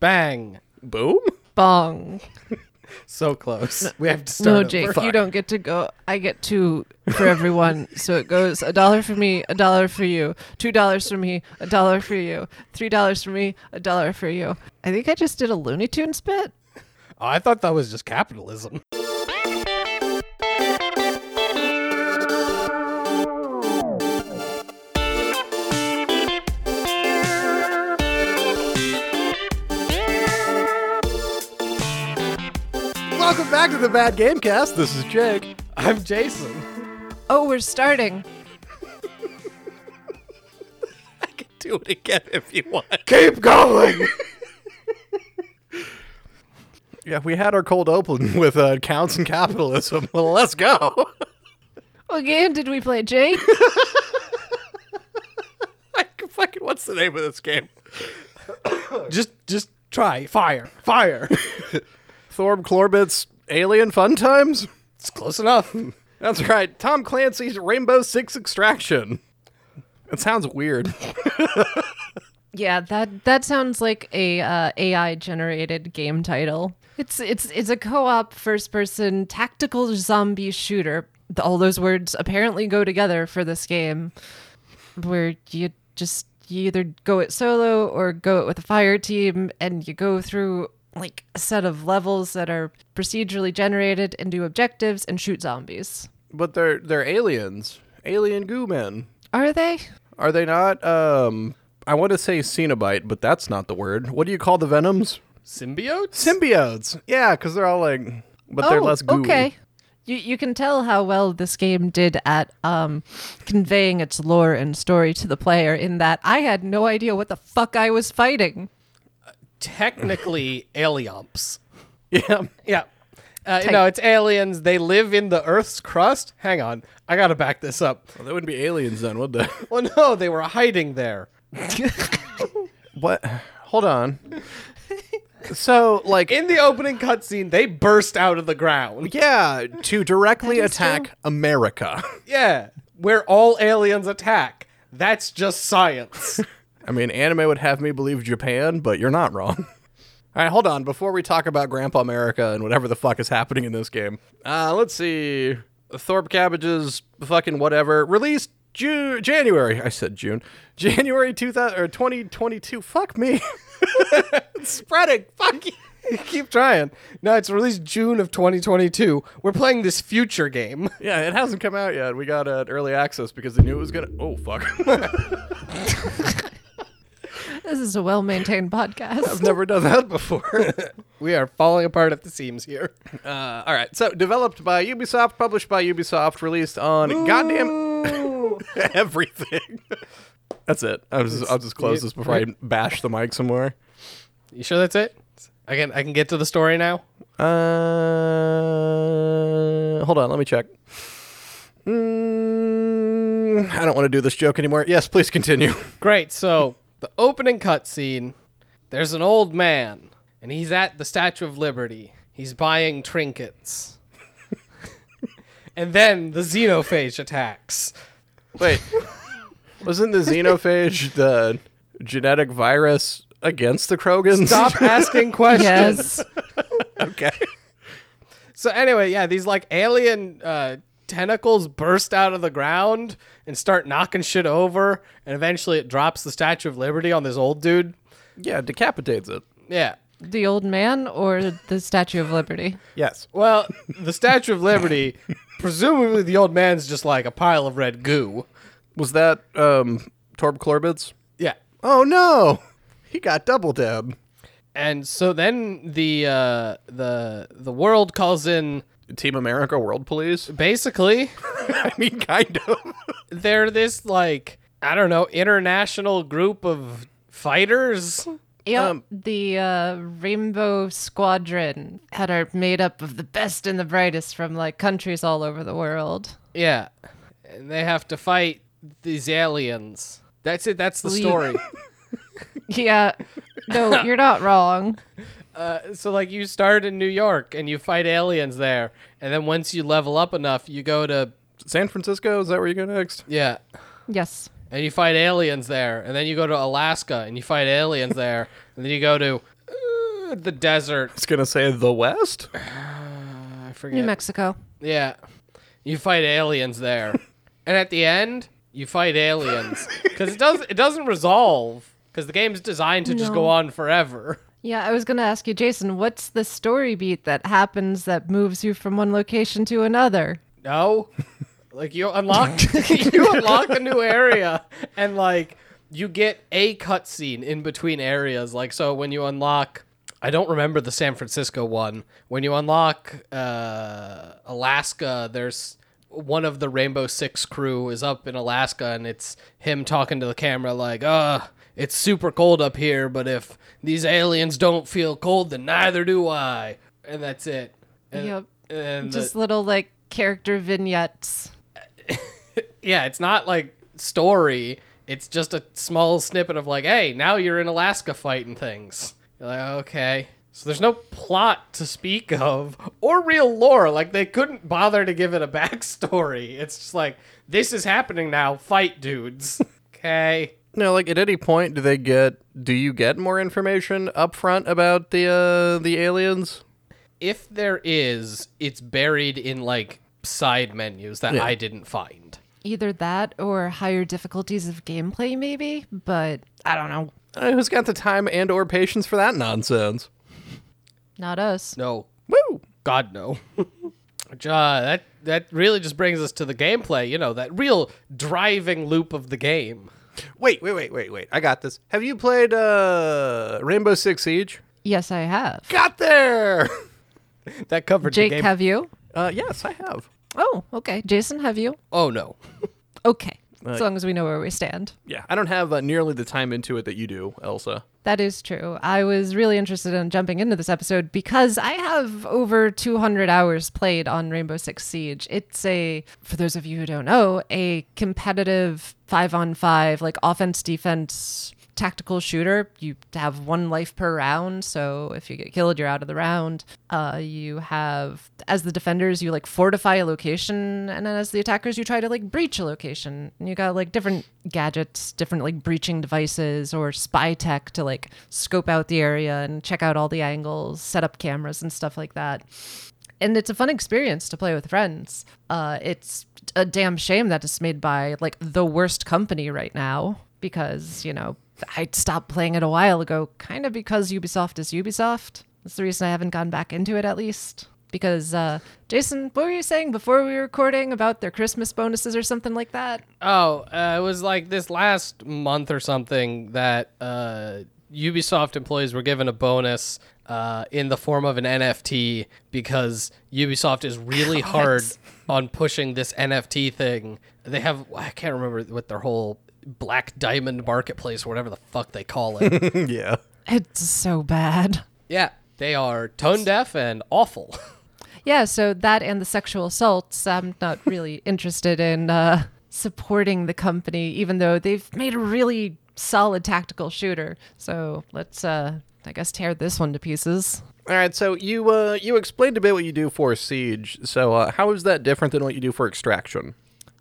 Bang. Boom. Bong. So close. We have to start. No, over. Jake, you don't get to go. I get two for everyone. so it goes a dollar for me, a dollar for you, two dollars for me, a dollar for you, three dollars for me, a dollar for you. I think I just did a Looney Tunes bit. I thought that was just capitalism. Back to the Bad Gamecast. This is Jake. I'm Jason. Oh, we're starting. I can do it again if you want. Keep going. Yeah, we had our cold open with uh, counts and capitalism. Well, let's go. What game did we play, Jake? Like, fucking, what's the name of this game? just, just try. Fire. Fire. Thorb Clorbit's Alien Fun Times. it's close enough. That's right. Tom Clancy's Rainbow Six Extraction. It sounds weird. yeah, that that sounds like a uh, AI generated game title. It's it's it's a co-op first-person tactical zombie shooter. All those words apparently go together for this game, where you just you either go it solo or go it with a fire team, and you go through like a set of levels that are procedurally generated and do objectives and shoot zombies. But they're they're aliens. Alien goo men. Are they? Are they not? Um, I want to say Cenobite, but that's not the word. What do you call the venoms? Symbiotes? Symbiotes. Yeah, because they're all like, but they're Oh, less gooey. Okay. You you can tell how well this game did at um, conveying its lore and story to the player in that I had no idea what the fuck I was fighting. Technically, aliumps. Yeah. Yeah. Uh, Type- no, it's aliens. They live in the Earth's crust. Hang on. I got to back this up. Well, they wouldn't be aliens then, would they? Well, no, they were hiding there. what? Hold on. So, like, In the opening cutscene, they burst out of the ground. yeah, to directly attack true. America. Yeah. Where all aliens attack. That's just science. I mean, anime would have me believe Japan, but you're not wrong. All right, hold on. Before we talk about Grandpa America and whatever the fuck is happening in this game, uh, let's see. Thorpe Cabbage's fucking whatever released June, January. I said June, January 2000 or 2022. Fuck me. it's spreading. Fuck you. Keep trying. No, it's released June of 2022. We're playing this future game. Yeah, it hasn't come out yet. We got uh, early access because they knew it was gonna. Oh fuck! This is a well maintained podcast. I've never done that before. We are falling apart at the seams here. Uh, all right, so developed by Ubisoft, published by Ubisoft, released on goddamn everything. That's it. I'll just, I'll just close this before I bash the mic some more. You sure that's it? I can I can get to the story now. Uh, hold on, let me check. Mm, I don't want to do this joke anymore. Yes, please continue. Great. So the opening cutscene, there's an old man, and he's at the Statue of Liberty. He's buying trinkets. and then the xenophage attacks. Wait, wasn't the xenophage the genetic virus against the Krogans? Stop asking questions. yes. okay. So anyway, yeah, these like alien uh, tentacles burst out of the ground and start knocking shit over, and eventually it drops the Statue of Liberty on this old dude. Yeah, decapitates it. Yeah. The old man or the Statue of Liberty? Yes. Well, the Statue of Liberty, presumably the old man's just like a pile of red goo. Was that um Torb Klorbitz? Yeah. Oh no. He got double dab. And so then the uh, the the world calls in Team America World Police? basically I mean kind of. they're this like I don't know international group of fighters. Yep. Um, the uh, Rainbow Squadron had are made up of the best and the brightest from like countries all over the world. Yeah, and they have to fight these aliens. That's it. That's the Well, story. Yeah. No, you're not wrong. Uh, so like you start in New York and you fight aliens there, and then once you level up enough, you go to San Francisco, is that where you go next? yeah. Yes. and you fight aliens there, and then you go to Alaska and you fight aliens there, and then you go to the desert. It's gonna say the West. I forget. New Mexico. Yeah. You fight aliens there. and at the end, you fight aliens cuz it does it doesn't resolve cuz the game's designed to just go No. on forever. Yeah, I was going to ask you, Jason, what's the story beat that happens that moves you from one location to another? No. like you unlock you unlock a new area and like you get a cutscene in between areas. Like so when you unlock I don't remember the San Francisco one. When you unlock uh, Alaska, there's one of the Rainbow Six crew is up in Alaska, and it's him talking to the camera like, "Uh, it's super cold up here, but if these aliens don't feel cold, then neither do I." And that's it. And, Yep. And the- Just little like character vignettes. yeah, it's not like story. It's just a small snippet of like, hey, now you're in Alaska fighting things. You're like, okay. So there's no plot to speak of or real lore. Like they couldn't bother to give it a backstory. It's just like, this is happening now. Fight dudes. okay. No, like at any point, do they get? Do you get more information up front about the uh, the aliens? If there is, it's buried in like side menus that Yeah. I didn't find. Either that or higher difficulties of gameplay, maybe. But I don't know. Uh, who's got the time and or patience for that nonsense? Not us. No, Woo! God no. Which, uh, that that really just brings us to the gameplay. You know that real driving loop of the game. Wait, wait, wait, wait, wait. I got this. Have you played uh, Rainbow Six Siege? Yes, I have. Got there. That covered Jake, the game. have you? Uh, yes, I have. Oh, okay. Jason, have you? oh no. Okay. As long as we know where we stand. Yeah, I don't have uh, nearly the time into it that you do, Elsa. That is true. I was really interested in jumping into this episode because I have over 200 hours played on Rainbow Six Siege. It's a, for those of you who don't know, a competitive five on five, like offense defense tactical shooter. You have one life per round, so if you get killed, you're out of the round. Uh, you have, as the defenders, you like fortify a location, and then as the attackers, you try to like breach a location. And you got like different gadgets, different like breaching devices or spy tech to like scope out the area and check out all the angles, set up cameras and stuff like that and it's a fun experience to play with friends. Uh, it's a damn shame that it's made by like the worst company right now because you know I stopped playing it a while ago, kind of because Ubisoft is Ubisoft. That's the reason I haven't gone back into it at least. Because uh, Jason, what were you saying before we were recording about their Christmas bonuses or something like that? Oh, uh, it was like this last month or something that uh, Ubisoft employees were given a bonus uh, in the form of an NFT because Ubisoft is really hard on pushing this NFT thing. They have I can't remember what their whole Black Diamond Marketplace or whatever the fuck they call it. yeah. It's so bad. yeah, they are tone deaf and awful. Yeah, so that and the sexual assaults, I'm not really interested in uh, supporting the company, even though they've made a really solid tactical shooter. So let's, uh, I guess, tear this one to pieces. All right, so you uh, you explained a bit what you do for Siege. So uh, how is that different than what you do for Extraction?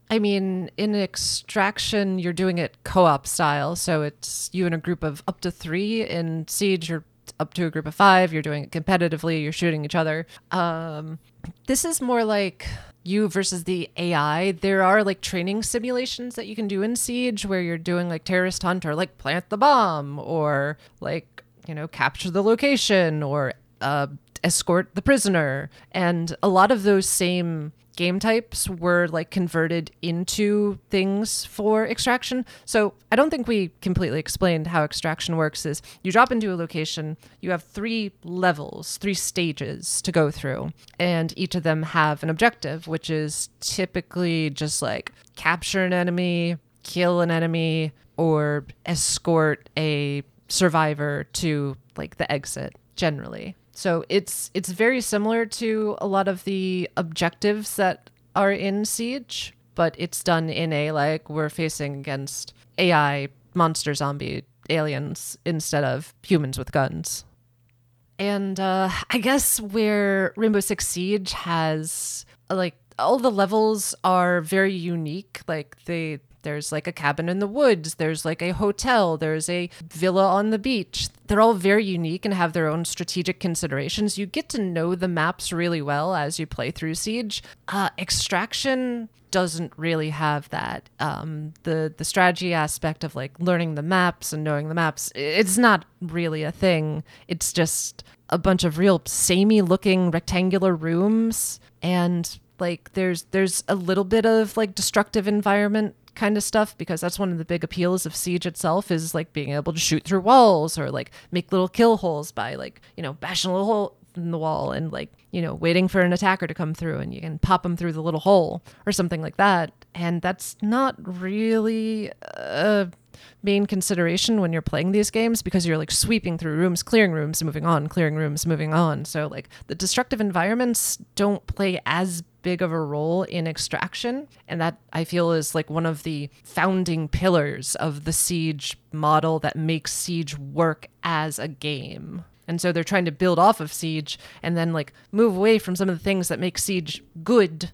I mean, in extraction, you're doing it co-op style, so it's you and a group of up to three. In siege, you're up to a group of five. You're doing it competitively. You're shooting each other. Um, this is more like you versus the AI. There are like training simulations that you can do in siege where you're doing like terrorist hunt or like plant the bomb or like you know capture the location or uh, escort the prisoner. And a lot of those same game types were like converted into things for extraction. So I don't think we completely explained how extraction works is you drop into a location, you have three levels, three stages to go through, and each of them have an objective, which is typically just like capture an enemy, kill an enemy, or escort a survivor to like the exit generally. So it's it's very similar to a lot of the objectives that are in Siege, but it's done in a like we're facing against AI monster zombie aliens instead of humans with guns. And uh, I guess where Rainbow Six Siege has like all the levels are very unique. Like they There's like a cabin in the woods, there's like a hotel, there's a villa on the beach. They're all very unique and have their own strategic considerations. You get to know the maps really well as you play through Siege. Uh, Extraction doesn't really have that. Um, the the strategy aspect of like learning the maps and knowing the maps, it's not really a thing. It's just a bunch of real samey looking rectangular rooms and like there's there's a little bit of like destructive environment kind of stuff because that's one of the big appeals of siege itself is like being able to shoot through walls or like make little kill holes by like you know bashing a little hole in the wall and like you know waiting for an attacker to come through and you can pop them through the little hole or something like that. And that's not really a main consideration when you're playing these games because you're like sweeping through rooms clearing rooms moving on clearing rooms moving on. So like the destructive environments don't play as big of a role in extraction and that i feel is like one of the founding pillars of the siege model that makes siege work as a game and so they're trying to build off of Siege and then like move away from some of the things that make Siege good.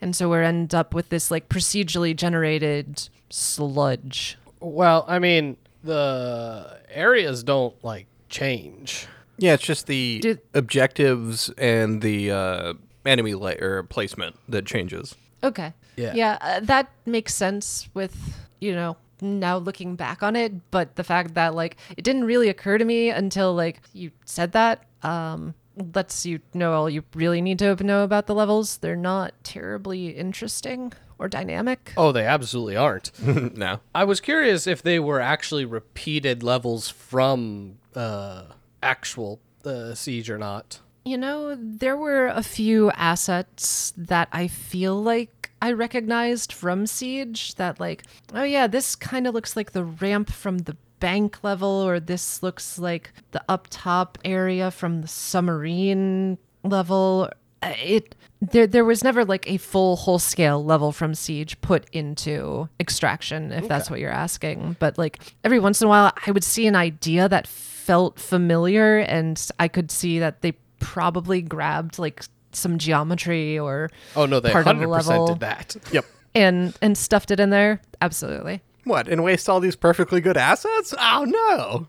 And so we end up with this like procedurally generated sludge. Well, I mean, the areas don't like change. Yeah, it's just the Did- objectives and the uh, enemy layer placement that changes. Okay. Yeah. Yeah, uh, that makes sense with, you know, now looking back on it, but the fact that like it didn't really occur to me until like you said that um lets you know all you really need to know about the levels. They're not terribly interesting or dynamic. Oh, they absolutely aren't. no. I was curious if they were actually repeated levels from uh, actual uh, Siege or not. You know, there were a few assets that I feel like I recognized from Siege that, like, oh yeah, this kind of looks like the ramp from the bank level, or this looks like the up top area from the submarine level. Uh, It there there was never like a full whole scale level from Siege put into Extraction, if that's what you're asking. But like every once in a while, I would see an idea that felt familiar, and I could see that they probably grabbed like some geometry or Oh no, they part of the hundred percent level did that. Yep. and and stuffed it in there. Absolutely. What? And waste all these perfectly good assets? Oh no.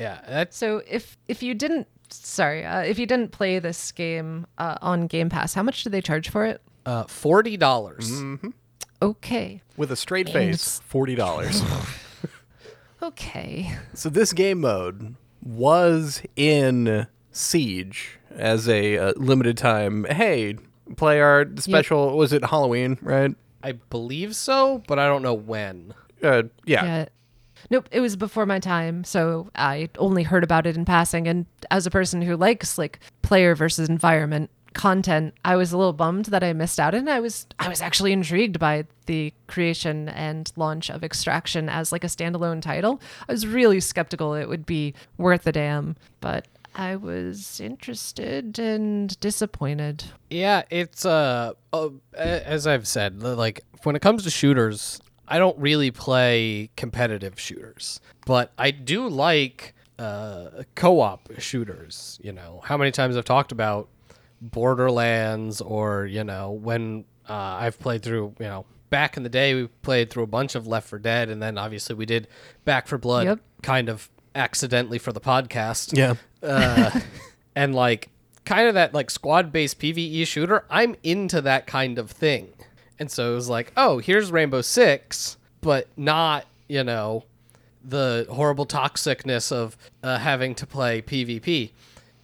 Yeah, that's So if if you didn't sorry uh, if you didn't play this game uh, on Game Pass, how much do they charge for it? uh, forty dollars. Okay, With a straight face, forty dollars. okay. so this game mode was in Siege as a uh, limited time. Hey, play our special. Was it Halloween? Right. I believe so, but I don't know when. Uh, yeah. Yeah. Nope, it was before my time, so I only heard about it in passing. And as a person who likes like player versus environment content, I was a little bummed that I missed out. And I was I was actually intrigued by the creation and launch of Extraction as like a standalone title. I was really skeptical it would be worth a damn, but I was interested and disappointed. Yeah, it's uh, uh as I've said, like when it comes to shooters, I don't really play competitive shooters, but I do like uh co-op shooters, you know. How many times I've talked about Borderlands or, you know, when uh, I've played through, you know, back in the day we played through a bunch of Left 4 Dead and then obviously we did Back 4 Blood Yep. kind of accidentally for the podcast Yeah. Uh, and like kind of that like squad based PVE shooter, I'm into that kind of thing. And so it was like, oh, here's Rainbow Six, but not, you know, the horrible toxicness of uh, having to play PvP.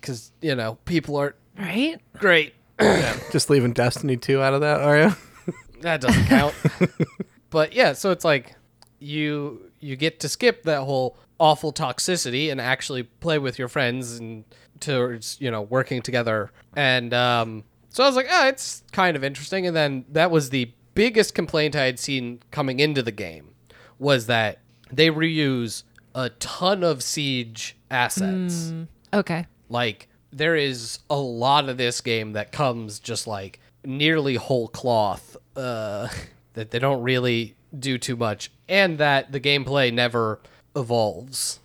Because, you know, people are Right? great. Just leaving Destiny 2 out of that, are you? that doesn't count. but yeah, so it's like you you get to skip that whole awful toxicity and actually play with your friends and towards you know working together. And um, so I was like, oh, it's kind of interesting. And then that was the biggest complaint I had seen coming into the game was that they reuse a ton of siege assets Okay. like there is a lot of this game that comes just like nearly whole cloth uh that they don't really do too much and that the gameplay never evolves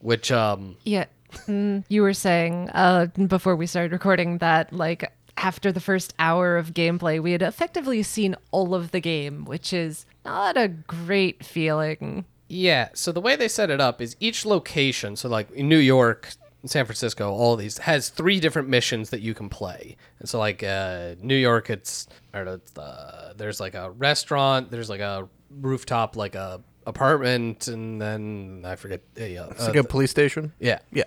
which um Yeah. Mm, you were saying uh, before we started recording that, like, after the first hour of gameplay, we had effectively seen all of the game, which is not a great feeling. Yeah, so the way they set it up is each location, so like in New York, San Francisco, all these has three different missions that you can play. And so like uh, New York, it's the, there's like a restaurant, there's like a rooftop, like a apartment, and then I forget. Uh, yeah, It's uh, like a police station. yeah, Yeah.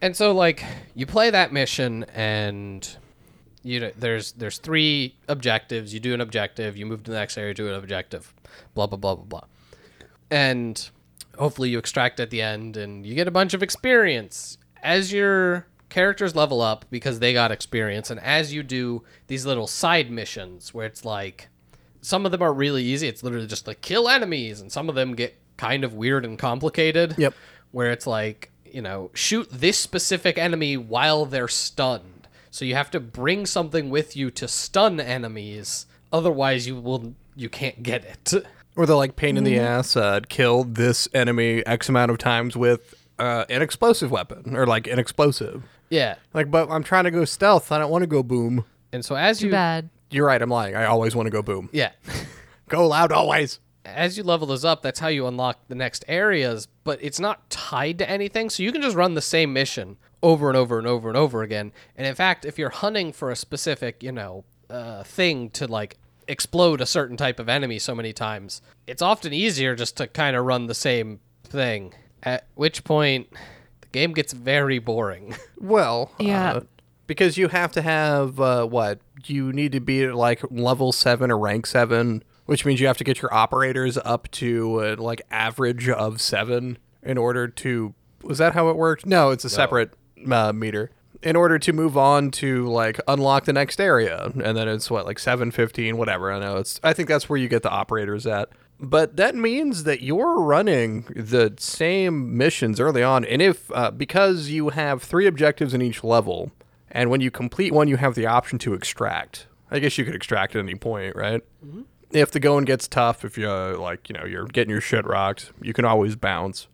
and so like you play that mission and you know, there's there's three objectives. You do an objective, you move to the next area, do an objective, blah blah blah blah blah. And hopefully you extract at the end and you get a bunch of experience as your characters level up because they got experience and as you do these little side missions where it's like some of them are really easy. It's literally just like kill enemies and some of them get kind of weird and complicated Yep. where it's like you know shoot this specific enemy while they're stunned so you have to bring something with you to stun enemies otherwise you will you can't get it Or the like pain in Mm-hmm. the ass, uh, killed this enemy X amount of times with uh, an explosive weapon or like an explosive. yeah Like, but I'm trying to go stealth. I don't want to go boom. and so as Too you bad. You're right. I'm lying. I always want to go boom. yeah Go loud always. as you level those up that's how you unlock the next areas but it's not tied to anything so you can just run the same mission over and over and over and over again and in fact if you're hunting for a specific you know uh, thing to like explode a certain type of enemy so many times it's often easier just to kind of run the same thing at which point the game gets very boring Well, Yeah. uh, because you have to have uh, what you need to be at like level seven or rank seven, which means you have to get your operators up to uh, like average of seven in order to. Was that how it worked? No, it's a separate uh, meter. In order to move on to like unlock the next area, and then it's what like seven fifteen, whatever. I know it's. I think that's where you get the operators at. But that means that you're running the same missions early on, and if uh, because you have three objectives in each level, and when you complete one, you have the option to extract. I guess you could extract at any point, right? If the going gets tough, if you uh, like, you know, you're getting your shit rocked, you can always bounce.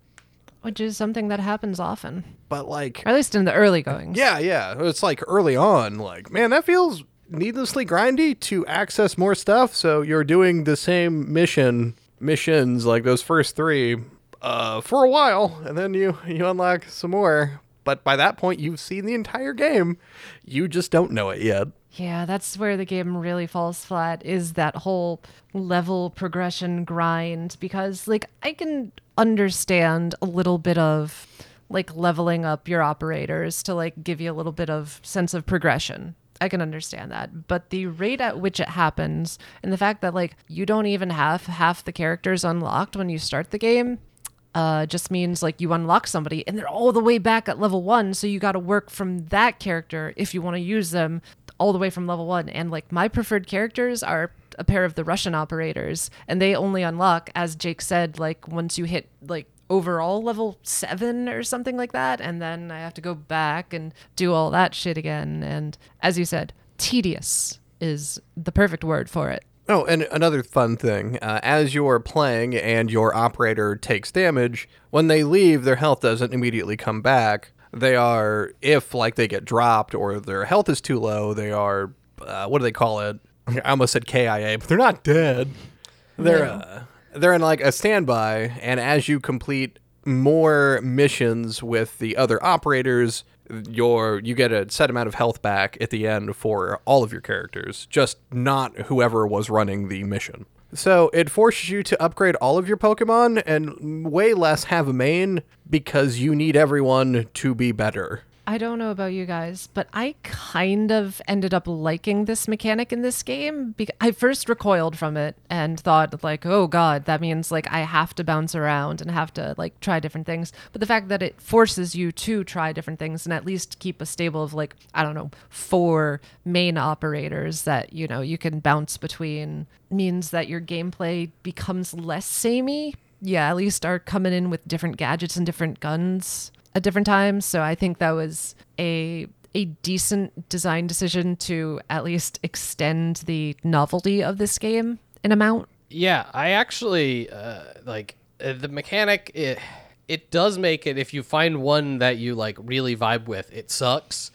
Which is something that happens often, But like, or at least in the early goings. yeah, yeah, it's like early on, like, man, that feels needlessly grindy to access more stuff. So you're doing the same mission missions like those first three uh, for a while, and then you you unlock some more. But by that point, you've seen the entire game. You just don't know it yet. Yeah, that's where the game really falls flat is that whole level progression grind because like I can understand a little bit of like leveling up your operators to like give you a little bit of sense of progression. I can understand that. But the rate at which it happens and the fact that like you don't even have half the characters unlocked when you start the game uh, just means like you unlock somebody and they're all the way back at level one. So you got to work from that character if you want to use them all the way from level one. And like my preferred characters are a pair of the Russian operators, and they only unlock, as Jake said, like once you hit like overall level seven or something like that. And then I have to go back and do all that shit again. And as you said, tedious is the perfect word for it. Oh, and another fun thing uh, as you're playing and your operator takes damage, when they leave, their health doesn't immediately come back. They are, if like they get dropped or their health is too low, they are, uh, what do they call it? I almost said KIA, but they're not dead. They're uh, they're in like a standby, and as you complete more missions with the other operators, your you get a set amount of health back at the end for all of your characters, just not whoever was running the mission. So it forces you to upgrade all of your Pokemon and way less have a main because you need everyone to be better. I don't know about you guys, but I kind of ended up liking this mechanic in this game. Because I first recoiled from it and thought, like, oh god, that means like I have to bounce around and have to like try different things. But the fact that it forces you to try different things and at least keep a stable of like I don't know four main operators that you know you can bounce between means that your gameplay becomes less samey. Yeah, at least are coming in with different gadgets and different guns at different times. So I think that was a a decent design decision to at least extend the novelty of this game an amount. Yeah, I actually uh, like uh, the mechanic. It it does make it if you find one that you like really vibe with, it sucks,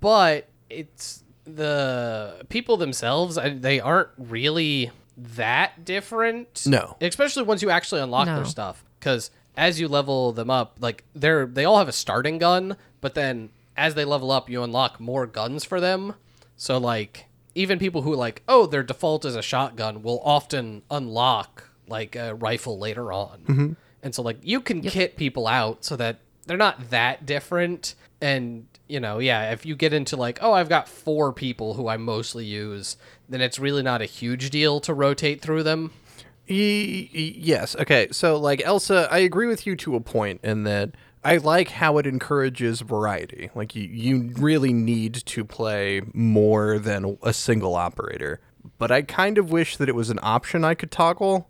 but it's the people themselves, I, they aren't really that different. No. especially once you actually unlock No. their stuff, because as you level them up, like they're they all have a starting gun, but then as they level up, you unlock more guns for them. So like even people who like oh their default is a shotgun will often unlock like a rifle later on. Mm-hmm. And so like you can kit people out so that they're not that different and you know, yeah, if you get into like, oh, I've got four people who I mostly use, then it's really not a huge deal to rotate through them. Y- y- yes. Okay. So, like Elsa, I agree with you to a point in that I like how it encourages variety. Like you, you really need to play more than a single operator. But I kind of wish that it was an option I could toggle.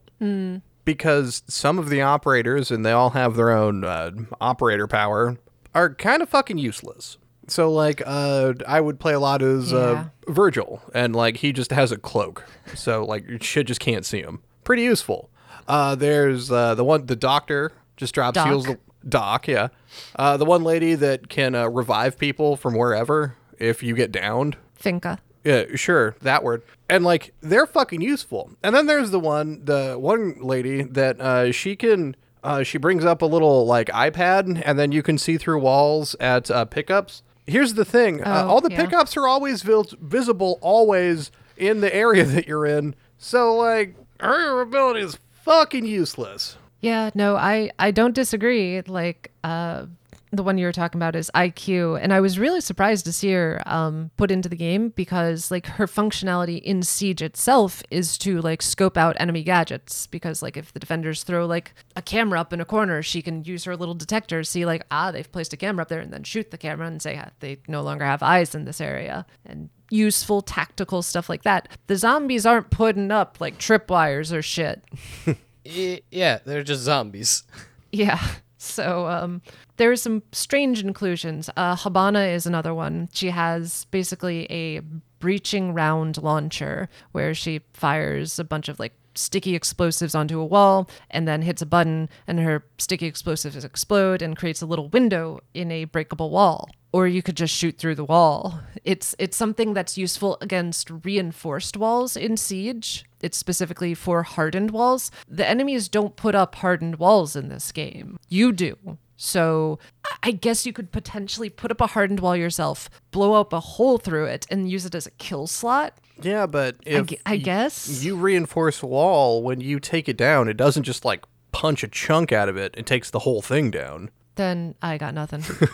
Because some of the operators, and they all have their own uh, operator power, are kind of fucking useless. So, like, uh, I would play a lot as uh, Vigil, and like he just has a cloak, so like shit just can't see him. Pretty useful. Uh, there's uh, the one, the doctor just drops Doc. heals. Doc, yeah. Uh, the one lady that can uh, revive people from wherever if you get downed. Finka. Yeah, sure, that word. And like they're fucking useful. And then there's the one, the one lady that uh, she can, uh, she brings up a little like iPad, and then you can see through walls at uh, pickups. Here's the thing: uh, Oh, all the yeah. pickups are always vil- visible, always in the area that you're in. So like, her ability is fucking useless. Yeah, no, I I don't disagree. Like uh the one you were talking about is IQ, and I was really surprised to see her um, put into the game because like her functionality in Siege itself is to like scope out enemy gadgets. Because like if the defenders throw like a camera up in a corner, she can use her little detector, see like ah they've placed a camera up there, and then shoot the camera and say they no longer have eyes in this area, and useful tactical stuff like that. The zombies aren't putting up like tripwires or shit. Yeah, they're just zombies. Yeah. So um, there are some strange inclusions. Uh, Hibana is another one. She has basically a breaching round launcher where she fires a bunch of like sticky explosives onto a wall and then hits a button and her sticky explosives explode and creates a little window in a breakable wall. Or you could just shoot through the wall. It's it's something that's useful against reinforced walls in siege. It's specifically for hardened walls. The enemies don't put up hardened walls in this game. You do. So I- guess you could potentially put up a hardened wall yourself, blow up a hole through it, and use it as a kill slot. Yeah, but if gu- I y- guess. you reinforce wall when you take it down, it doesn't just like punch a chunk out of it; it takes the whole thing down. Then I got nothing.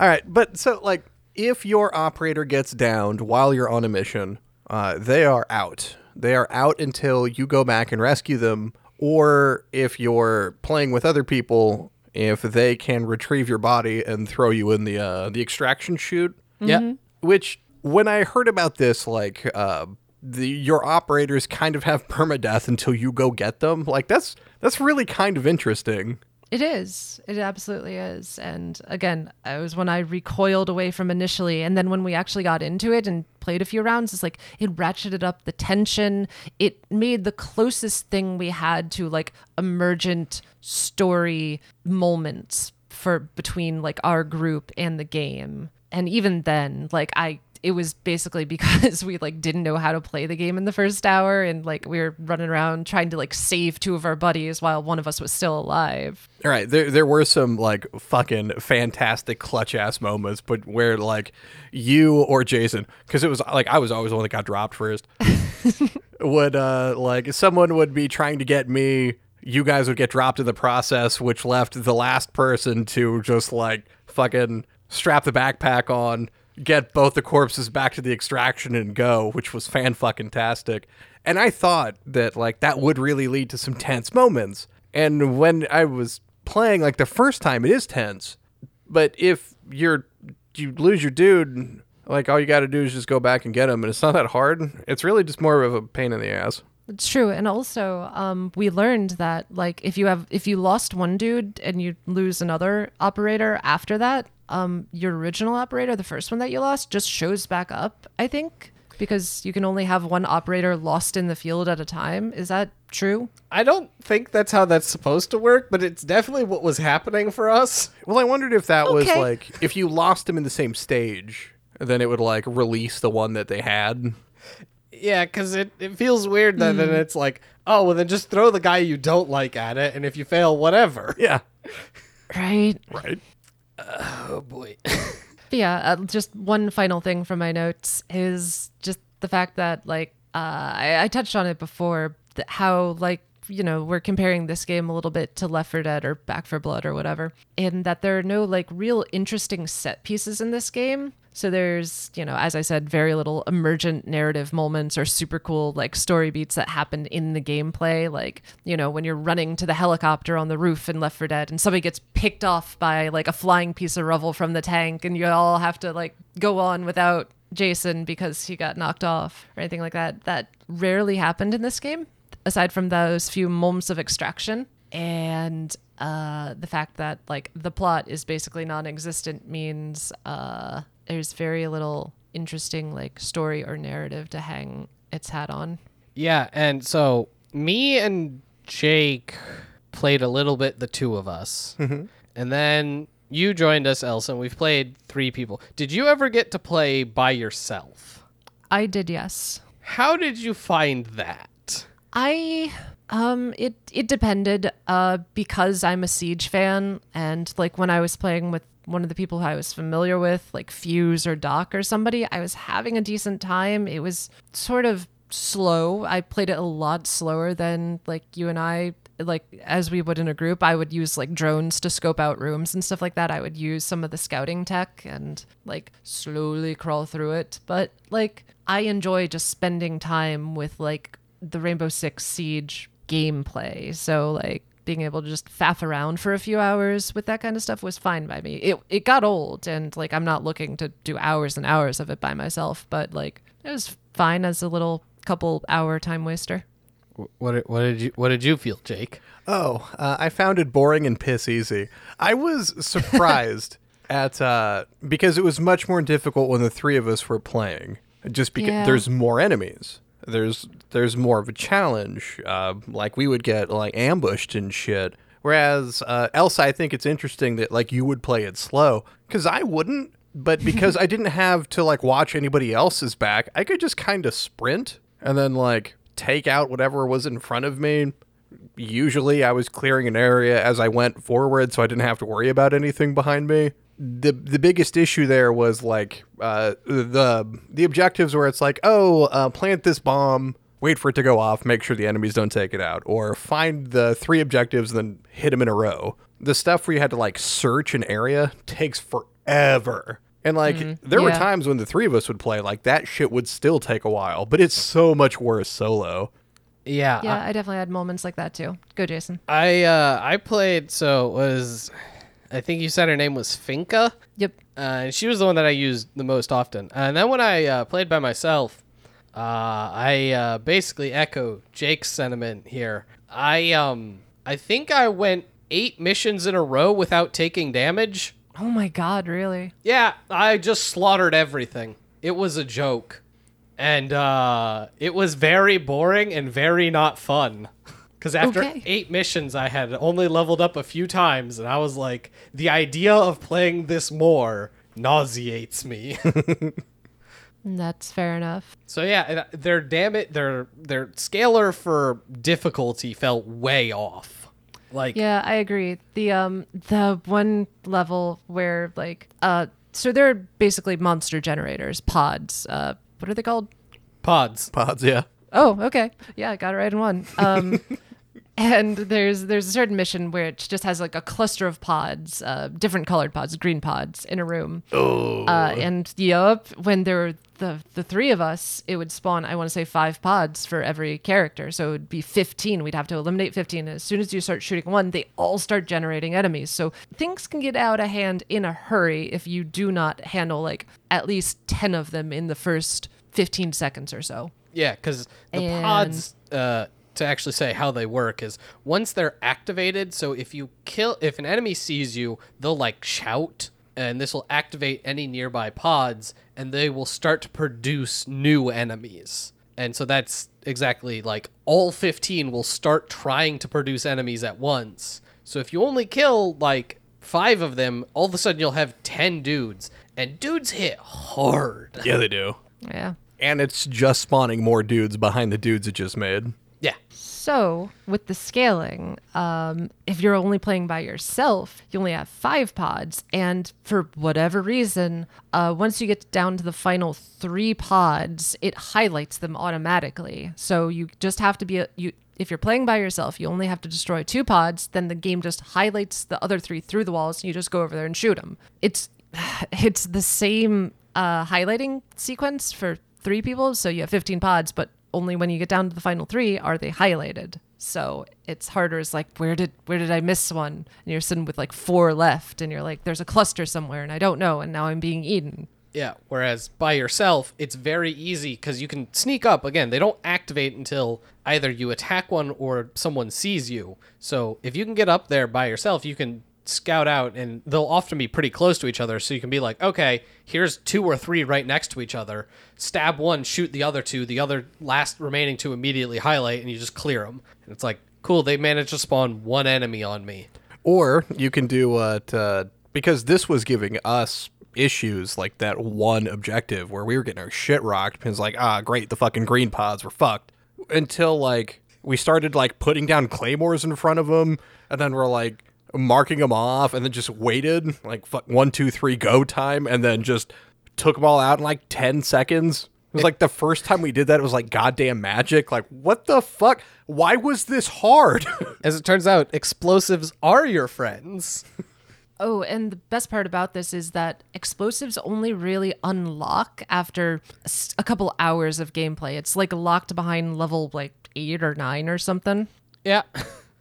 All right, but so like if your operator gets downed while you're on a mission, uh, they are out. They are out until you go back and rescue them, or if you're playing with other people, if they can retrieve your body and throw you in the uh, the extraction chute. Yeah. Which when I heard about this, like uh, the your operators kind of have permadeath until you go get them. Like that's that's really kind of interesting. It is. It absolutely is. And again, it was when I recoiled away from initially. And then when we actually got into it and played a few rounds, it's like it ratcheted up the tension. It made the closest thing we had to like emergent story moments for between like our group and the game. And even then, like I it was basically because we like didn't know how to play the game in the first hour and like we were running around trying to like save two of our buddies while one of us was still alive. All right, there there were some like fucking fantastic clutch ass moments, but where like you or Jason, because it was like I was always the one that got dropped first, would uh like someone would be trying to get me, you guys would get dropped in the process, which left the last person to just like fucking strap the backpack on, get both the corpses back to the extraction and go, which was fan fucking tastic. And I thought that like that would really lead to some tense moments. And when I was playing like the first time, it is tense. But if you're you lose your dude, like all you got to do is just go back and get him, and it's not that hard. It's really just more of a pain in the ass. It's true, and also um, we learned that like if you have if you lost one dude and you lose another operator after that, um, your original operator, the first one that you lost, just shows back up. I think because you can only have one operator lost in the field at a time. Is that true? I don't think that's how that's supposed to work, but it's definitely what was happening for us. Well, I wondered if that was like if you lost him in the same stage, then it would like release the one that they had. Yeah, because it, it feels weird that then it's like, oh, well, then just throw the guy you don't like at it, and if you fail, whatever. Yeah. Right. Right. Oh, boy. Yeah, uh, just one final thing from my notes is just the fact that like uh, I, I touched on it before how like you know we're comparing this game a little bit to Left 4 Dead or Back 4 Blood or whatever, in that there are no like real interesting set pieces in this game. So there's, you know, as I said, very little emergent narrative moments or super cool like story beats that happen in the gameplay. Like, you know, when you're running to the helicopter on the roof in Left 4 Dead and somebody gets picked off by like a flying piece of rubble from the tank and you all have to like go on without Jason because he got knocked off or anything like that. That rarely happened in this game, aside from those few moments of extraction. And uh, the fact that like the plot is basically non-existent means uh, there's very little interesting like story or narrative to hang its hat on. Yeah, and so me and Jake played a little bit, the two of us. And then you joined us, Elsa, and we've played three people. Did you ever get to play by yourself? I did, yes. How did you find that? I um it it depended uh because I'm a Siege fan and like when I was playing with one of the people I was familiar with like Fuze or Doc or somebody I was having a decent time. It was sort of slow. I played it a lot slower than like you and I like as we would in a group. I would use like drones to scope out rooms and stuff like that. I would use some of the scouting tech and like slowly crawl through it. But like I enjoy just spending time with like the Rainbow Six Siege gameplay. So like being able to just faff around for a few hours with that kind of stuff was fine by me. It it got old and like I'm not looking to do hours and hours of it by myself, but like it was fine as a little couple hour time waster. What did, what did you what did you feel, Jake? Oh, uh, I found it boring and piss easy. I was surprised at uh, because it was much more difficult when the three of us were playing. Just because Yeah. there's more enemies. There's there's more of a challenge. Uh, like we would get like ambushed and shit. Whereas uh, Elsa, I think it's interesting that like you would play it slow because I wouldn't. But because I didn't have to like watch anybody else's back, I could just kind of sprint and then like take out whatever was in front of me usually I was clearing an area as I went forward, so I didn't have to worry about anything behind me. The The biggest issue there was like uh, the the objectives where it's like, oh, uh, plant this bomb, wait for it to go off, make sure the enemies don't take it out, or find the three objectives, then hit them in a row. The stuff where you had to like search an area takes forever. And like there were times when the three of us would play, like that shit would still take a while, but it's so much worse solo. Yeah, Yeah, I definitely had moments like that too. Go Jason. I uh I played so it was I think you said her name was Finka. Yep. Uh, and she was the one that I used the most often. And then when I uh, played by myself, uh, I uh, basically echo Jake's sentiment here. I um I think I went eight missions in a row without taking damage. Oh my god, really? Yeah, I just slaughtered everything. It was a joke. And uh, it was very boring and very not fun. Because after Okay. eight missions, I had only leveled up a few times, and I was like, the idea of playing this more nauseates me. That's fair enough. so yeah, their damn it, their their scaler for difficulty felt way off. Like Yeah, I agree. The um the one level where like uh so they're basically monster generators, pods. Uh what are they called? pods. Pods, yeah. Oh, okay. Yeah, I got it right in one. Um and there's there's a certain mission where it just has like a cluster of pods, uh different colored pods, green pods in a room. Oh. Uh, and yup, when there were the the three of us, it would spawn. I want to say five pods for every character, so it would be fifteen. We'd have to eliminate fifteen. As soon as you start shooting one, they all start generating enemies. So things can get out of hand in a hurry if you do not handle like at least ten of them in the first fifteen seconds or so. Yeah, because the And- pods, uh, to actually say how they work, is once they're activated. So if you kill, if an enemy sees you, they'll like shout, and this will activate any nearby pods, and they will start to produce new enemies. And so that's exactly like all 15 will start trying to produce enemies at once. So if you only kill like five of them, all of a sudden you'll have 10 dudes. and dudes hit hard. Yeah, they do. Yeah. And it's just spawning more dudes behind the dudes it just made. So, with the scaling, um, if you're only playing by yourself, you only have five pods. And for whatever reason, uh, once you get down to the final three pods, it highlights them automatically. So you just have to be a, you. If you're playing by yourself, you only have to destroy two pods. Then the game just highlights the other three through the walls, and you just go over there and shoot them. It's it's the same uh, highlighting sequence for three people. So you have 15 pods, but only when you get down to the final three are they highlighted. So it's harder. It's like where did where did I miss one? And you're sitting with like four left, and you're like, there's a cluster somewhere, and I don't know, and now I'm being eaten. Yeah. Whereas by yourself, it's very easy because you can sneak up. Again, they don't activate until either you attack one or someone sees you. So if you can get up there by yourself, you can scout out and they'll often be pretty close to each other so you can be like okay here's two or three right next to each other stab one shoot the other two the other last remaining two immediately highlight and you just clear them and it's like cool they managed to spawn one enemy on me Or you can do what, uh, because this was giving us issues like that one objective where we were getting our shit rocked. And it's like, ah, great, the fucking green pods were fucked. Until like we started like putting down claymores in front of them, and then we're like marking them off, and then just waited like fuck one, two, three, go time, and then just took them all out in like 10 seconds. It was like the first time we did that, it was like goddamn magic. Like, what the fuck? Why was this hard? as it turns out explosives are your friends Oh, and the best part about this is that explosives only really unlock after a couple hours of gameplay. It's like locked behind level like eight or nine or something. yeah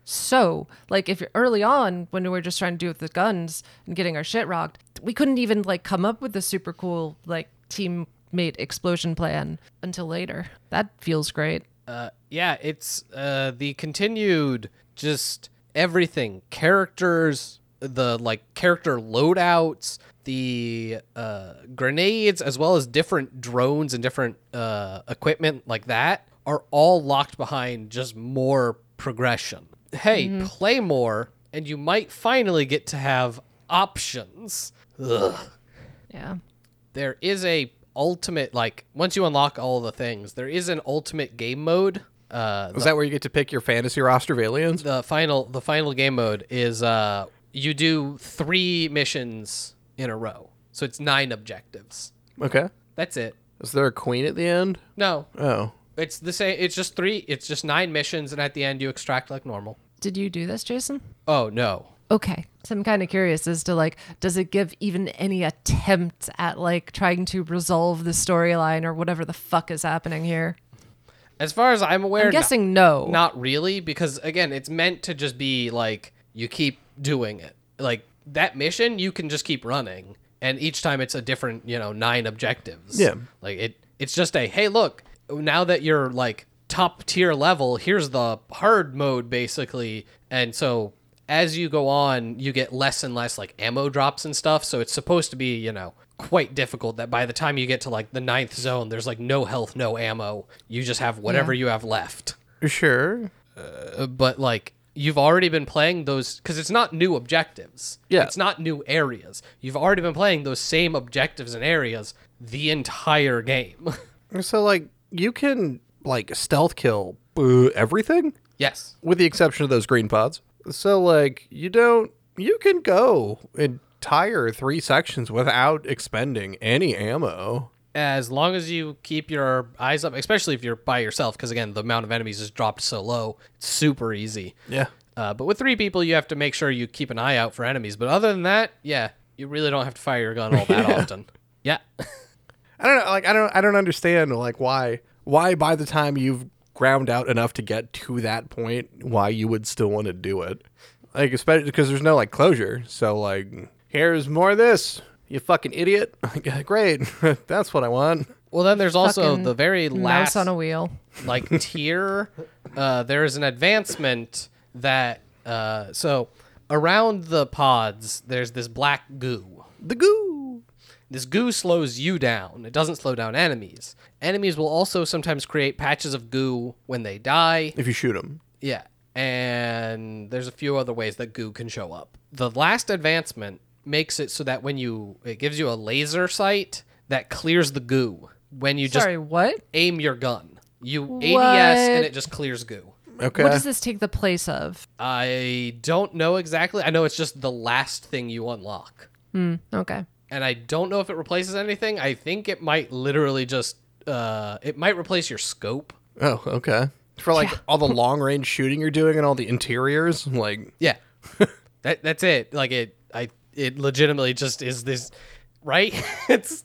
So, like, if you're early on when we were just trying to do with the guns and getting our shit rocked, we couldn't even like come up with a super cool like teammate explosion plan until later. That feels great. uh, yeah, it's uh, the continued just everything characters, the like character loadouts, the uh, grenades, as well as different drones and different uh, equipment like that are all locked behind just more progression. Hey, play more, and you might finally get to have options. Ugh Yeah. there is a ultimate like once you unlock all the things there is an ultimate game mode uh Is that where you get to pick your fantasy roster of aliens? the final the final game mode is uh you do three missions in a row so it's nine objectives Okay. that's it Is there a queen at the end? no Oh. It's the same it's just three it's just nine missions and at the end you extract like normal Did you do this, Jason? oh no Okay. So I'm kind of curious as to like, does it give even any attempt at like trying to resolve the storyline or whatever the fuck is happening here? as far as i'm aware I'm no- guessing no. Not really, because again, it's meant to just be like you keep doing it. Like that mission, you can just keep running, and each time it's a different, you know, nine objectives. Yeah. Like it, it's just a hey, look, now that you're like top tier level, here's the hard mode basically, and so as you go on, you get less and less like ammo drops and stuff. So it's supposed to be, you know, quite difficult that by the time you get to like the ninth zone, there's like no health, no ammo. You just have whatever Yeah. you have left Sure. uh, but like you've already been playing those because it's not new objectives. Yeah. it's not new areas. You've already been playing those same objectives and areas the entire game. So like you can like stealth kill uh, everything yes, with the exception of those green pods. So like you don't you can go entire three sections without expending any ammo. as long as you keep your eyes up, especially if you're by yourself, because again the amount of enemies is dropped so low, it's super easy. Yeah. Uh, but with three people, you have to make sure you keep an eye out for enemies. But other than that, yeah, you really don't have to fire your gun all that often. Yeah. I don't know like I don't I don't understand like why why by the time you've ground out enough to get to that point why you would still want to do it. Like especially because there's no like closure. So like here's more of this. You fucking idiot. Like, Great. That's what I want. Well, then there's also Fucking the very Mouse last on a wheel. like tier uh, there is an advancement that uh, so around the pods there's this black goo The goo. This goo slows you down it doesn't slow down enemies enemies will also sometimes create patches of goo when they die If you shoot them. yeah and there's a few other ways that goo can show up the last advancement makes it so that when you it gives you a laser sight that clears the goo when you Sorry, what? just aim your gun. You ADS What? and it just clears goo. Okay. What does this take the place of? I don't know exactly. I know it's just the last thing you unlock. Hmm, okay. And I don't know if it replaces anything. I think it might literally just uh it might replace your scope. oh, okay. For like Yeah. all the long range shooting you're doing and all the interiors, like Yeah. that that's it. Like it I it legitimately just is this right? it's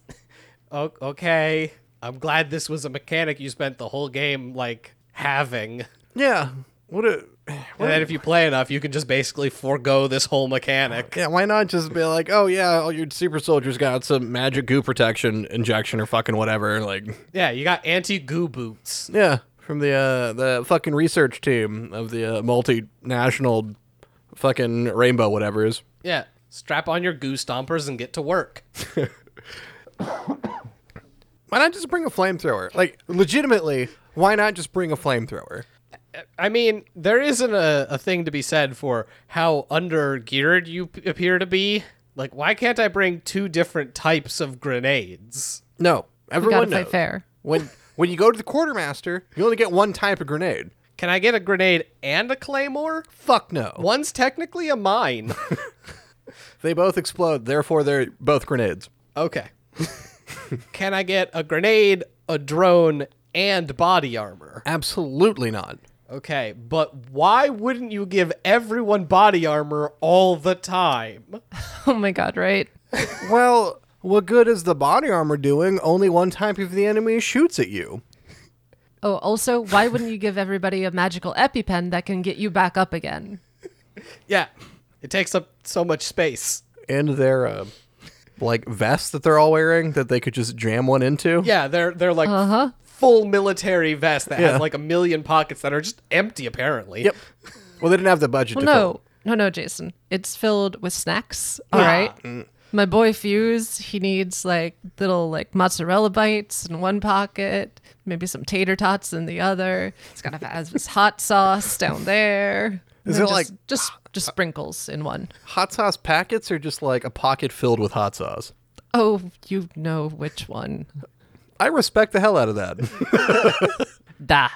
okay. I'm glad this was a mechanic you spent the whole game like having. yeah. What a And then if you play enough, you can just basically forego this whole mechanic. yeah, why not just be like, oh yeah, all your super soldiers got some magic goo protection injection or fucking whatever, like Yeah, you got anti-goo boots. yeah, from the uh the fucking research team of the uh, multinational fucking rainbow whatever is. Yeah. Strap on your goo stompers and get to work. Why not just bring a flamethrower? Like legitimately, why not just bring a flamethrower? I mean, there isn't a, a thing to be said for how under geared you p- appear to be. Like, why can't I bring two different types of grenades? No, We everyone gotta fight knows. fair. When when you go to the quartermaster, you only get one type of grenade. Can I get a grenade and a claymore? Fuck no. One's technically a mine. They both explode, therefore they're both grenades. okay. Can I get a grenade, a drone, and body armor? Absolutely not. Okay, but why wouldn't you give everyone body armor all the time? Oh my god, right? Well, what good is the body armor doing? Only one type of the enemy shoots at you. Oh, also, why wouldn't you give everybody a magical EpiPen that can get you back up again? Yeah, it takes up so much space. And their uh, like vest that they're all wearing that they could just jam one into. Yeah, they're they're like Uh-huh. Full military vest that Yeah. has like a million pockets that are just empty apparently. Yep. Well, they didn't have the budget Well, to fill. no, no, no, Jason. It's filled with snacks. Ah. All right. My boy Fuze, he needs like little like mozzarella bites in one pocket, maybe some tater tots in the other. He's got to have his hot sauce down there. Is And it just- like- just just sprinkles in one? Hot sauce packets are just like a pocket filled with hot sauce. Oh, you know which one? I respect the hell out of that. Da.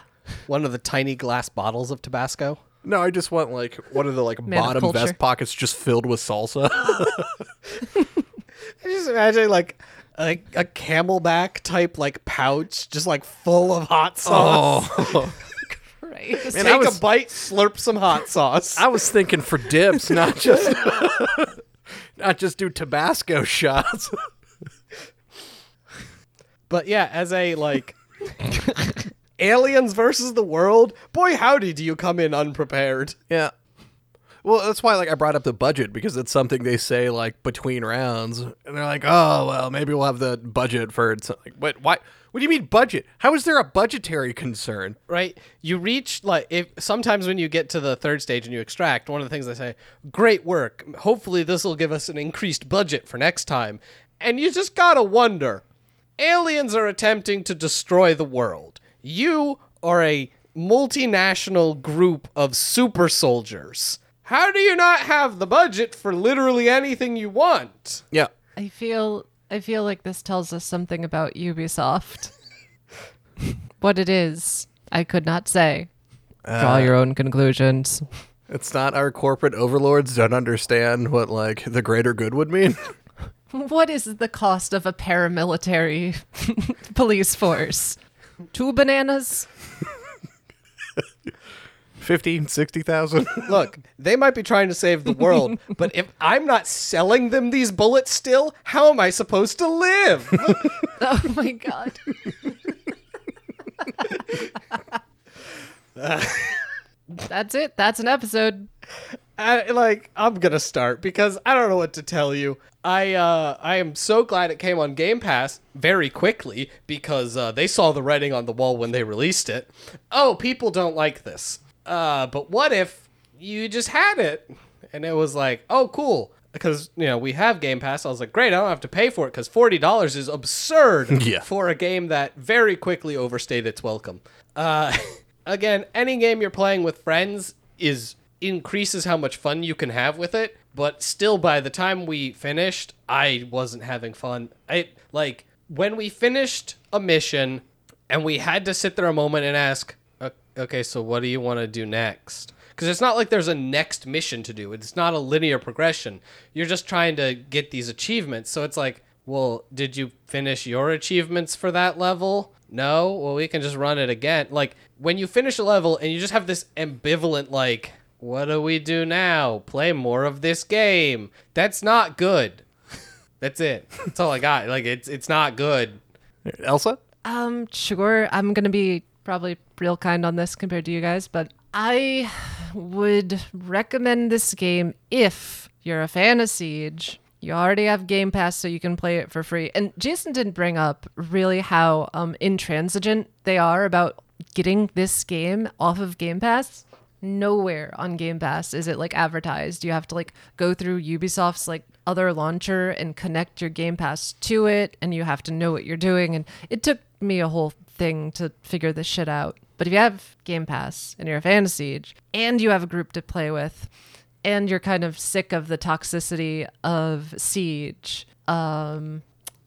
One of the tiny glass bottles of Tabasco. no, I just want like one of the like Man of bottom culture. vest pockets just filled with salsa. I just imagine like like a camelback type like pouch, just like full of hot sauce. oh. Right. Man, Take I was- a bite, slurp some hot sauce. I was thinking for dips, not just not just do Tabasco shots. But yeah, as a like aliens versus the world, boy howdy do you come in unprepared. yeah. Well, that's why like I brought up the budget because it's something they say like between rounds, and they're like, "Oh, well, maybe we'll have the budget for it." Like, but why? What do you mean budget? How is there a budgetary concern? right? You reach like if sometimes when you get to the third stage and you extract, one of the things they say, "Great work. Hopefully this will give us an increased budget for next time." And you just got to wonder. Aliens are attempting to destroy the world. You are a multinational group of super soldiers. How do you not have the budget for literally anything you want? Yeah. I feel I feel like this tells us something about Ubisoft. what it is, I could not say. Draw uh, your own conclusions. It's not our corporate overlords don't understand what like the greater good would mean. What is the cost of a paramilitary police force? Two bananas? 50, 60,000. Look, they might be trying to save the world, but if I'm not selling them these bullets still, how am I supposed to live? Oh my god. That's it. That's an episode. I, like, I'm gonna start because I don't know what to tell you. I uh, I am so glad it came on Game Pass very quickly because uh, they saw the writing on the wall when they released it. Oh, people don't like this. Uh, but what if you just had it and it was like, oh, cool. Because you know we have Game Pass, I was like, great, I don't have to pay for it because forty dollars is absurd Yeah. for a game that very quickly overstayed its welcome. Uh, again, any game you're playing with friends is increases how much fun you can have with it. but still by the time we finished, I wasn't having fun. I like when we finished a mission and we had to sit there a moment and ask, okay, so what do you want to do next? Because it's not like there's a next mission to do. It's not a linear progression. You're just trying to get these achievements. So it's like, well, did you finish your achievements for that level? No? Well, we can just run it again. Like, when you finish a level and you just have this ambivalent, like, what do we do now? Play more of this game. That's not good. That's it. That's all I got. Like, it's it's not good. Elsa? Um, sure. I'm gonna be probably real kind on this compared to you guys, but I would recommend this game if you're a fan of Siege. You already have Game Pass, so you can play it for free. And Jason didn't bring up really how um, intransigent they are about getting this game off of Game Pass. Nowhere on Game Pass is it like advertised. You have to like go through Ubisoft's like other launcher and connect your Game Pass to it, and you have to know what you're doing. And it took me a whole thing to figure this shit out. But if you have Game Pass and you're a fan of Siege, and you have a group to play with, and you're kind of sick of the toxicity of Siege, um,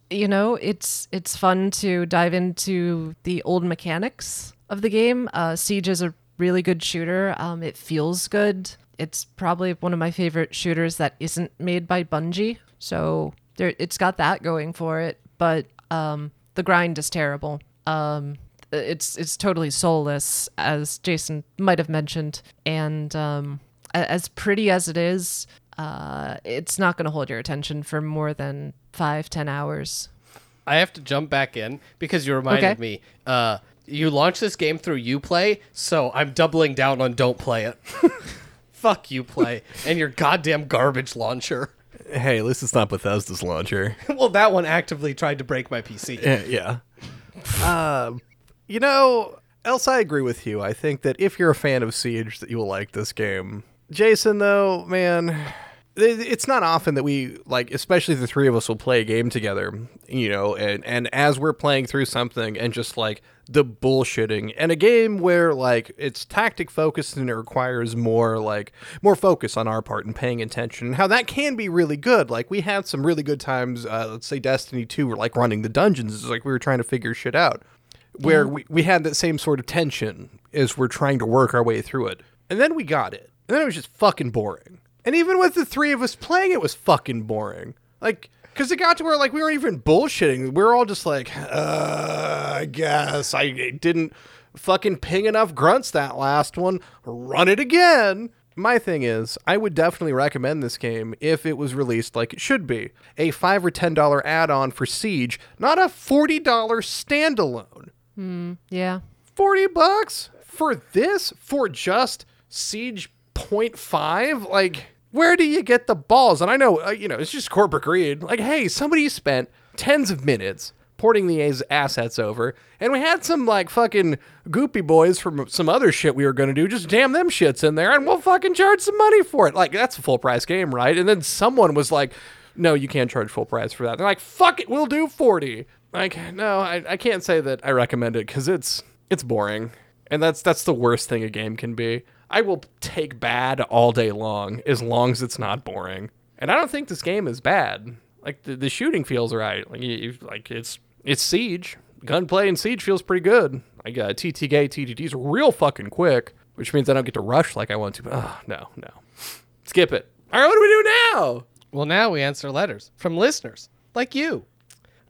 you know, it's it's fun to dive into the old mechanics of the game. Uh, Siege is a really good shooter. Um, it feels good. It's probably one of my favorite shooters that isn't made by Bungie. So there, it's got that going for it. But um, the grind is terrible. Um, it's it's totally soulless, as Jason might have mentioned, and um, as pretty as it is, uh, it's not going to hold your attention for more than five ten hours. I have to jump back in because you reminded Okay. me. Uh, you launch this game through UPlay, so I'm doubling down on don't play it. Fuck UPlay and your goddamn garbage launcher. Hey, at least it's not Bethesda's launcher. well, that one actively tried to break my PC. Eh, yeah. Um, you know, else I agree with you. I think that if you're a fan of Siege, that you will like this game. Jason, though, man, it- it's not often that we like, especially the three of us will play a game together. You know, and and as we're playing through something and just like the bullshitting and a game where like it's tactic focused and it requires more like more focus on our part and paying attention and how that can be really good. Like we had some really good times uh, let's say destiny 2 were like running the dungeons it's like we were trying to figure shit out where we, we had that same sort of tension as we're trying to work our way through it. And then we got it. And then it was just fucking boring and even with the three of us playing it was fucking boring. Like because it got to where like we weren't even bullshitting. We were all just like uh i guess i didn't fucking ping enough grunts that last one. Run it again. My thing is i would definitely recommend this game if it was released like it should be. A 5 or 10 dollar add-on for siege not a 40 dollar standalone. Yeah. 40 bucks for this? For just siege 0.5 like where do you get the balls? And i know uh, you know it's just corporate greed. Like hey somebody spent tens of minutes porting these assets over and we had some like fucking goopy boys from some other shit we were to do. Just jam them shits in there and we'll fucking charge some money for it. Like that's a full price game right? And then someone was like no you can't charge full price for that. They're like fuck it we'll do 40 like no i, I can't say that i recommend it because it's it's boring. And that's that's the worst thing a game can be. I will take bad all day long as long as it's not boring. And I don't think this game is bad. Like the, the shooting feels right. Like you, you- like it's it's siege. Gunplay and siege feels pretty good. Like uh, TTK TTT's real fucking quick, which means I don't get to rush like I want to. But oh, no, no. Skip it. All right, what do we do now? Well, now we answer letters from listeners like you.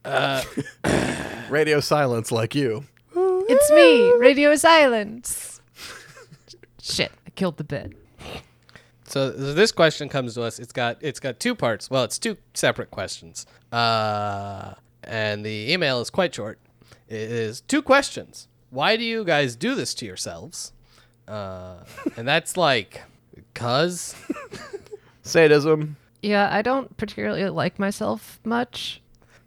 Uh, Radio silence like you. It's me, Radio Silence. Shit, I killed the bit. So this question comes to us. It's got it's got two parts. Well, it's two separate questions. Uh, and the email is quite short. It is two questions. Why do you guys do this to yourselves? Uh, and that's like, cause Sadism. Yeah, I don't particularly like myself much.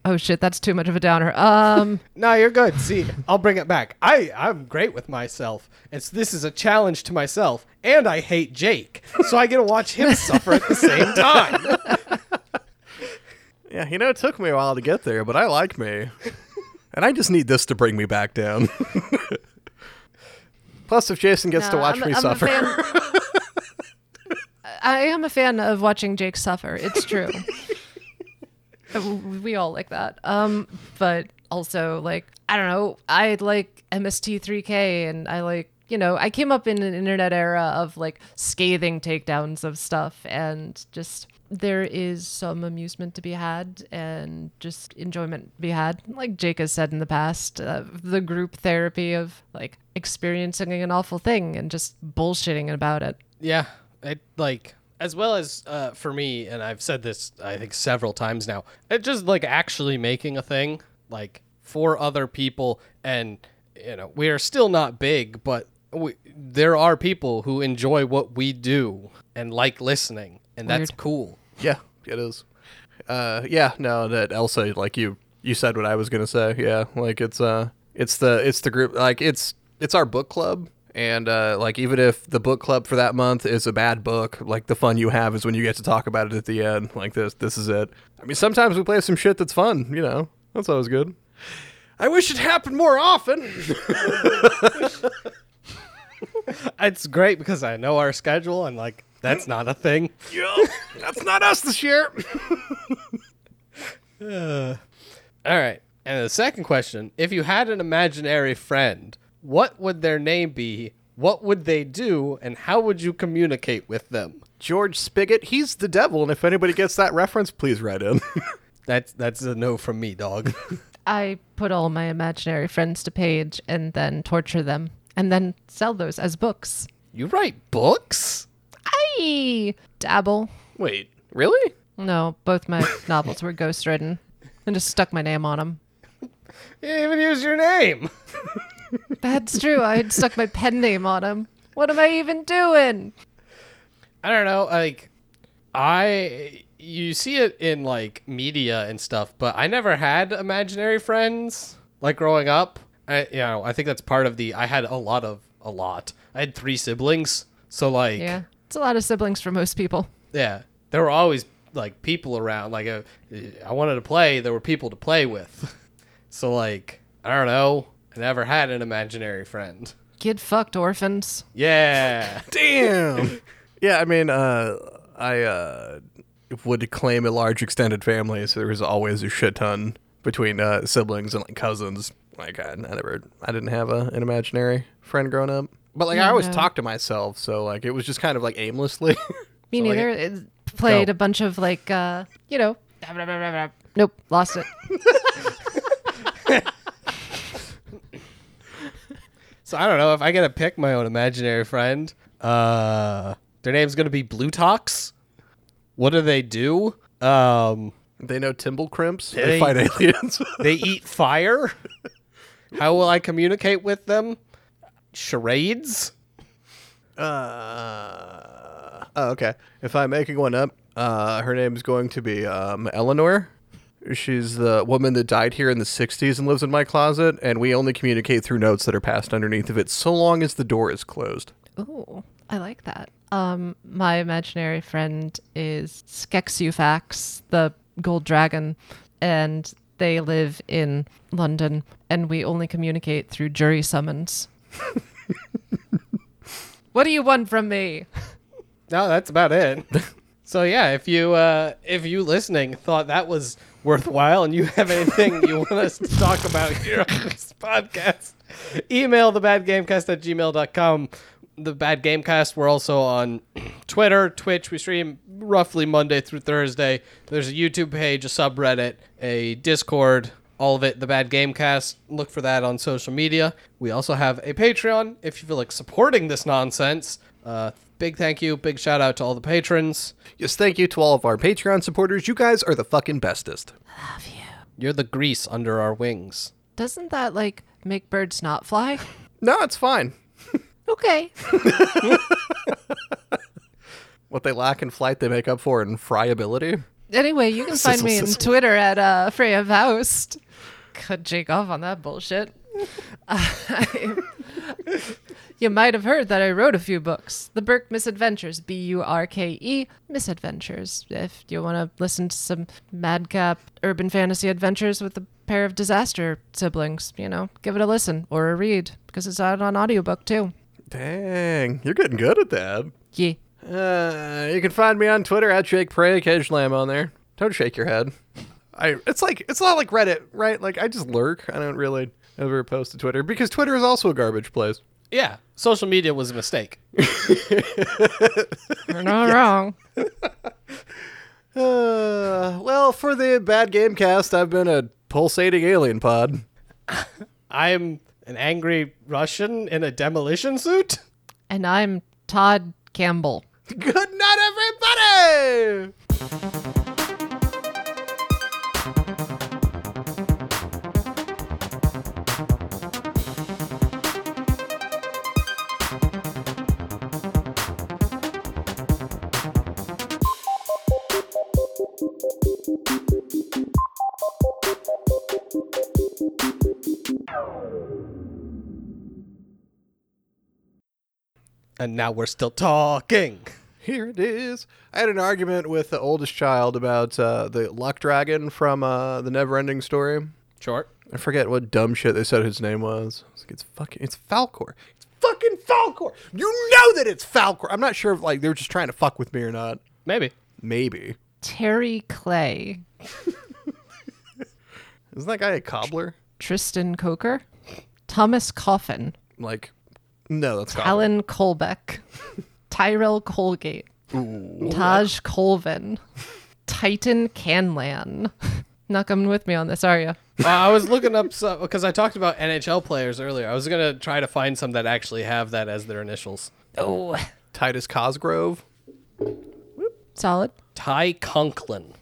Oh shit, that's too much of a downer. Um, no, you're good. See, I'll bring it back. I I'm great with myself. It's this is a challenge to myself, and I hate Jake, so I get to watch him suffer at the same time. Yeah, you know, it took me a while to get there, but I like me. and I just need this to bring me back down. Plus, if Jason gets to watch I'm, me I'm suffer. I am a fan of watching Jake suffer. It's true. We all like that. Um, but also like I don't know. I like MST3K, and I like you know I came up in an internet era of like scathing takedowns of stuff, and just there is some amusement to be had and just enjoyment to be had. Like Jake has said in the past, uh, the group therapy of like experiencing an awful thing and just bullshitting about it. Yeah, it like as well as uh, for me, and I've said this I think several times now. It just like actually making a thing like for other people, and you know we are still not big, but we, there are people who enjoy what we do and like listening, and that's cool. Yeah, it is. Uh, yeah, no, that Elsa, like you, you said what I was gonna say. Yeah, like it's uh, it's the it's the group, like it's it's our book club, and uh, like even if the book club for that month is a bad book, like the fun you have is when you get to talk about it at the end. Like this, this is it. I mean, sometimes we play some shit that's fun. You know, that's always good. I wish it happened more often. It's great because I know our schedule, and like that's not a thing. yeah, that's not us this year. All right. And the second question if you had an imaginary friend, what would their name be? What would they do? And how would you communicate with them? George Spiggott, he's the devil, and if anybody gets that reference, please write in. That's that's a no from me, dog. I put all my imaginary friends to page and then torture them and then sell those as books. you write books? I dabble. Wait, really? No, both my novels were ghostwritten and just stuck my name on them. You didn't even use your name. That's true. I had stuck my pen name on him. What am I even doing? I don't know. Like, I you see it in like media and stuff, but I never had imaginary friends like growing up. I you know I think that's part of the. I had a lot of a lot. I had three siblings, so like Yeah. It's a lot of siblings for most people. Yeah, there were always like people around. Like, uh, I wanted to play, there were people to play with. so, like, I don't know. I never had an imaginary friend. Kid fucked orphans. Yeah. Damn. yeah, I mean, uh, I uh, would claim a large extended family, so there was always a shit ton between uh, siblings and like cousins. Like I, I never, I didn't have a, an imaginary friend growing up. But like I always no. talked to myself, so like it was just kind of like aimlessly. Me So, like, neither. It played No. a bunch of like, uh, you know, nope, lost it. so, I don't know. If I get to pick my own imaginary friend, uh, their name's going to be Blue Tox. What do they do? Um, they know Timble crimps. They, They- fight aliens. they eat fire. How will I communicate with them? Charades? Uh, oh, okay. If I'm making one up, uh, her name's going to be um, Eleanor. She's the woman that died here in the 60s and lives in my closet, and we only communicate through notes that are passed underneath of it so long as the door is closed. Ooh, I like that. Um, my imaginary friend is Skexufax, the gold dragon, and they live in London, and we only communicate through jury summons. what do you want from me? No, that's about it. so yeah, if you uh, if you listening thought that was worthwhile and you have anything you want us to talk about here on this podcast, email the badgamecast at gmail.com. The Bad Gamecast. We're also on Twitter, Twitch. We stream roughly Monday through Thursday. There's a YouTube page, a subreddit, a Discord, all of it, the Bad Gamecast. Look for that on social media. We also have a Patreon if you feel like supporting this nonsense. Uh, big thank you, big shout out to all the patrons. Yes, thank you to all of our Patreon supporters. You guys are the fucking bestest. Love you. You're the grease under our wings. Doesn't that like make birds not fly? No, it's fine. Okay. What they lack in flight, they make up for in friability. Anyway, you can find Sizzle, me on. Twitter at uh, Freya Faust. Cut Jake off on that bullshit. You might have heard that I wrote a few books. The Burke Misadventures, B U R K E, Misadventures. If you want to listen to some madcap urban fantasy adventures with a pair of disaster siblings, you know, give it a listen or a read because it's out on audiobook too. Dang, you're getting good at that. Yeah. Uh, you can find me on Twitter at Jake Pray. Occasionally I'm on there. Don't shake your head. I it's like it's not like Reddit, right? Like I just lurk. I don't really ever post to Twitter because Twitter is also a garbage place. Yeah, social media was a mistake. You're not wrong. Uh, well, for the bad game cast, I've been a pulsating alien pod. I'm an angry Russian in a demolition suit. And I'm Todd Campbell. Good night, everybody. And now we're still talking. Here it is. I had an argument with the oldest child about uh, the luck dragon from uh, the Neverending Story. Short. I forget what dumb shit they said his name was. It's, like, it's fucking it's Falcor. It's fucking Falcor. You know that it's Falcor. I'm not sure if like they were just trying to fuck with me or not. Maybe. Maybe. Terry Clay. Isn't that guy a cobbler? Tristan Coker. Thomas Coffin. Like, no, that's cobbler. Alan Colbeck. Tyrell Colgate. Taj Colvin. Titan Canlan. Not coming with me on this, are you? Uh, I was looking up some because I talked about NHL players earlier. I was gonna try to find some that actually have that as their initials. Oh. Titus Cosgrove. Solid. Ty Conklin.